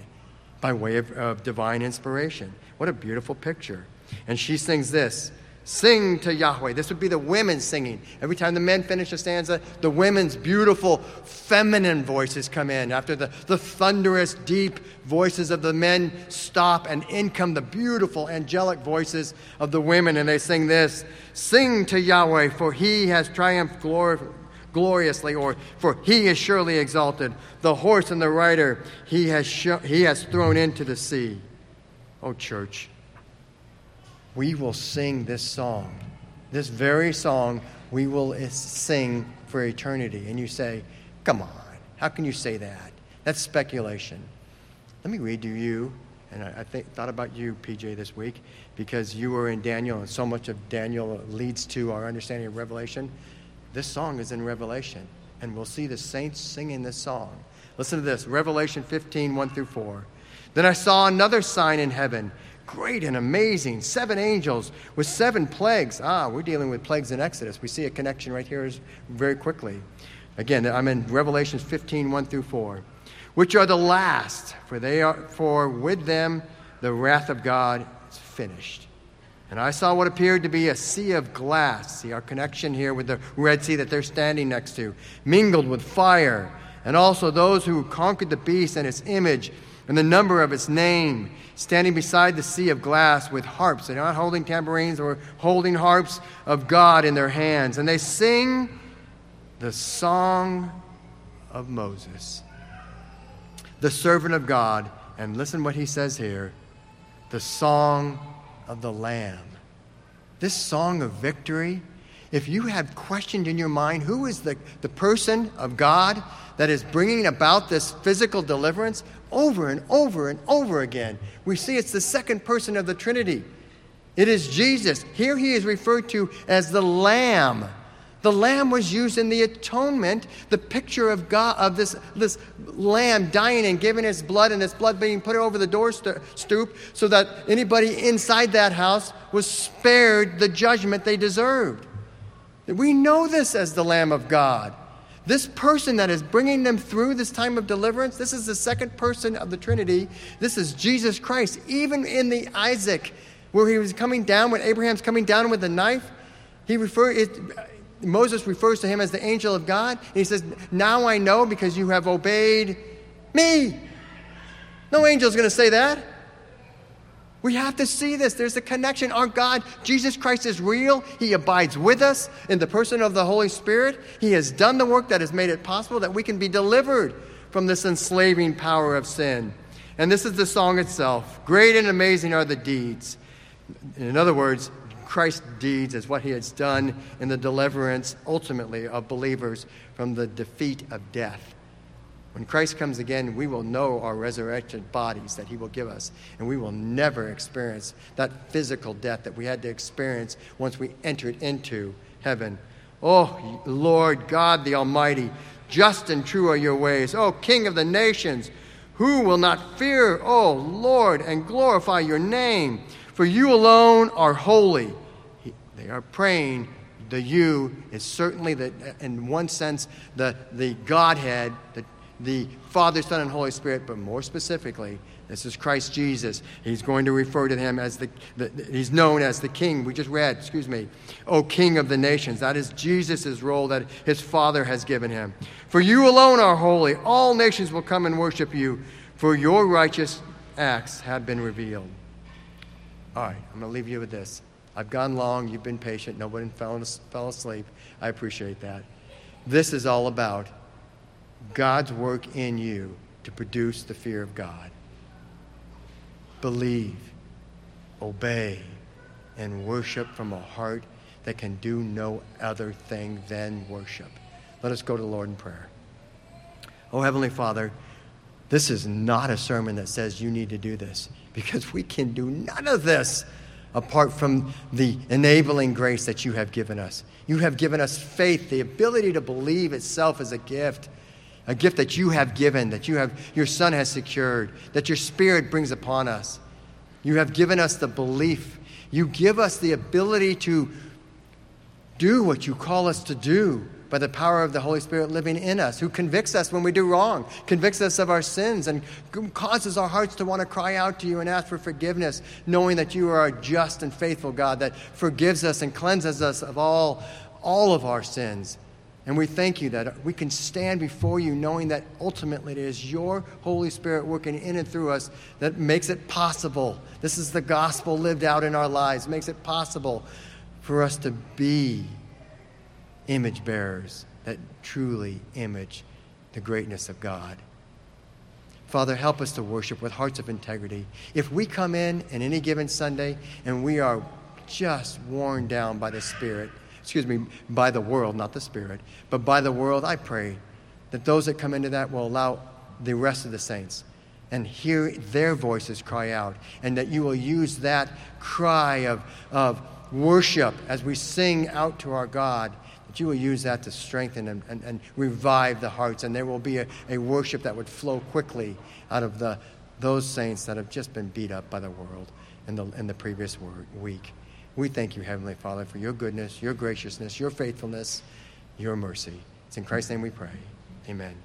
by way of, of divine inspiration. What a beautiful picture. And she sings this Sing to Yahweh. This would be the women singing. Every time the men finish a stanza, the women's beautiful feminine voices come in. After the, the thunderous, deep voices of the men stop, and in come the beautiful, angelic voices of the women, and they sing this Sing to Yahweh, for he has triumphed gloriously, or for he is surely exalted. The horse and the rider he has, sh- he has thrown into the sea. Oh, church we will sing this song. This very song we will sing for eternity. And you say, Come on, how can you say that? That's speculation. Let me read to you, and I, I thought about you, PJ, this week, because you were in Daniel, and so much of Daniel leads to our understanding of Revelation. This song is in Revelation, and we'll see the saints singing this song. Listen to this Revelation 15, 1 through 4. Then I saw another sign in heaven great and amazing. Seven angels with seven plagues. Ah, we're dealing with plagues in Exodus. We see a connection right here very quickly. Again, I'm in Revelations 15, 1 through 4. Which are the last, for they are for with them the wrath of God is finished. And I saw what appeared to be a sea of glass. See our connection here with the Red Sea that they're standing next to, mingled with fire, and also those who conquered the beast and its image and the number of its name, standing beside the sea of glass with harps. They're not holding tambourines or holding harps of God in their hands. And they sing the song of Moses, the servant of God. And listen what he says here the song of the Lamb. This song of victory if you have questioned in your mind who is the, the person of God that is bringing about this physical deliverance over and over and over again, we see it's the second person of the Trinity. It is Jesus. Here he is referred to as the Lamb. The lamb was used in the atonement, the picture of God of this, this lamb dying and giving his blood and his blood being put over the door stoop so that anybody inside that house was spared the judgment they deserved. We know this as the Lamb of God. This person that is bringing them through this time of deliverance, this is the second person of the Trinity. This is Jesus Christ. Even in the Isaac, where he was coming down, when Abraham's coming down with the knife, he refer, it, Moses refers to him as the angel of God. And he says, Now I know because you have obeyed me. No angel's going to say that. We have to see this. There's a connection. Our God, Jesus Christ, is real. He abides with us in the person of the Holy Spirit. He has done the work that has made it possible that we can be delivered from this enslaving power of sin. And this is the song itself Great and amazing are the deeds. In other words, Christ's deeds is what he has done in the deliverance, ultimately, of believers from the defeat of death. When Christ comes again, we will know our resurrected bodies that He will give us, and we will never experience that physical death that we had to experience once we entered into heaven. Oh, Lord God the Almighty, just and true are your ways. Oh, King of the nations, who will not fear, oh Lord, and glorify your name? For you alone are holy. He, they are praying. The you is certainly, the, in one sense, the, the Godhead, the, the Father, Son, and Holy Spirit, but more specifically, this is Christ Jesus. He's going to refer to him as the, the, he's known as the King. We just read, excuse me, O King of the nations. That is Jesus' role that his Father has given him. For you alone are holy. All nations will come and worship you, for your righteous acts have been revealed. All right, I'm going to leave you with this. I've gone long. You've been patient. Nobody fell, fell asleep. I appreciate that. This is all about God's work in you to produce the fear of God believe, obey, and worship from a heart that can do no other thing than worship. Let us go to the Lord in prayer. Oh, Heavenly Father, this is not a sermon that says you need to do this because we can do none of this apart from the enabling grace that you have given us. You have given us faith, the ability to believe itself as a gift a gift that you have given, that you have, your Son has secured, that your Spirit brings upon us. You have given us the belief. You give us the ability to do what you call us to do by the power of the Holy Spirit living in us, who convicts us when we do wrong, convicts us of our sins, and causes our hearts to want to cry out to you and ask for forgiveness, knowing that you are a just and faithful God that forgives us and cleanses us of all, all of our sins and we thank you that we can stand before you knowing that ultimately it is your Holy Spirit working in and through us that makes it possible. This is the gospel lived out in our lives, makes it possible for us to be image bearers that truly image the greatness of God. Father, help us to worship with hearts of integrity. If we come in on any given Sunday and we are just worn down by the Spirit, excuse me, by the world, not the Spirit, but by the world, I pray that those that come into that will allow the rest of the saints and hear their voices cry out, and that you will use that cry of, of worship as we sing out to our God, that you will use that to strengthen and, and, and revive the hearts, and there will be a, a worship that would flow quickly out of the, those saints that have just been beat up by the world in the, in the previous week. We thank you, Heavenly Father, for your goodness, your graciousness, your faithfulness, your mercy. It's in Christ's name we pray. Amen.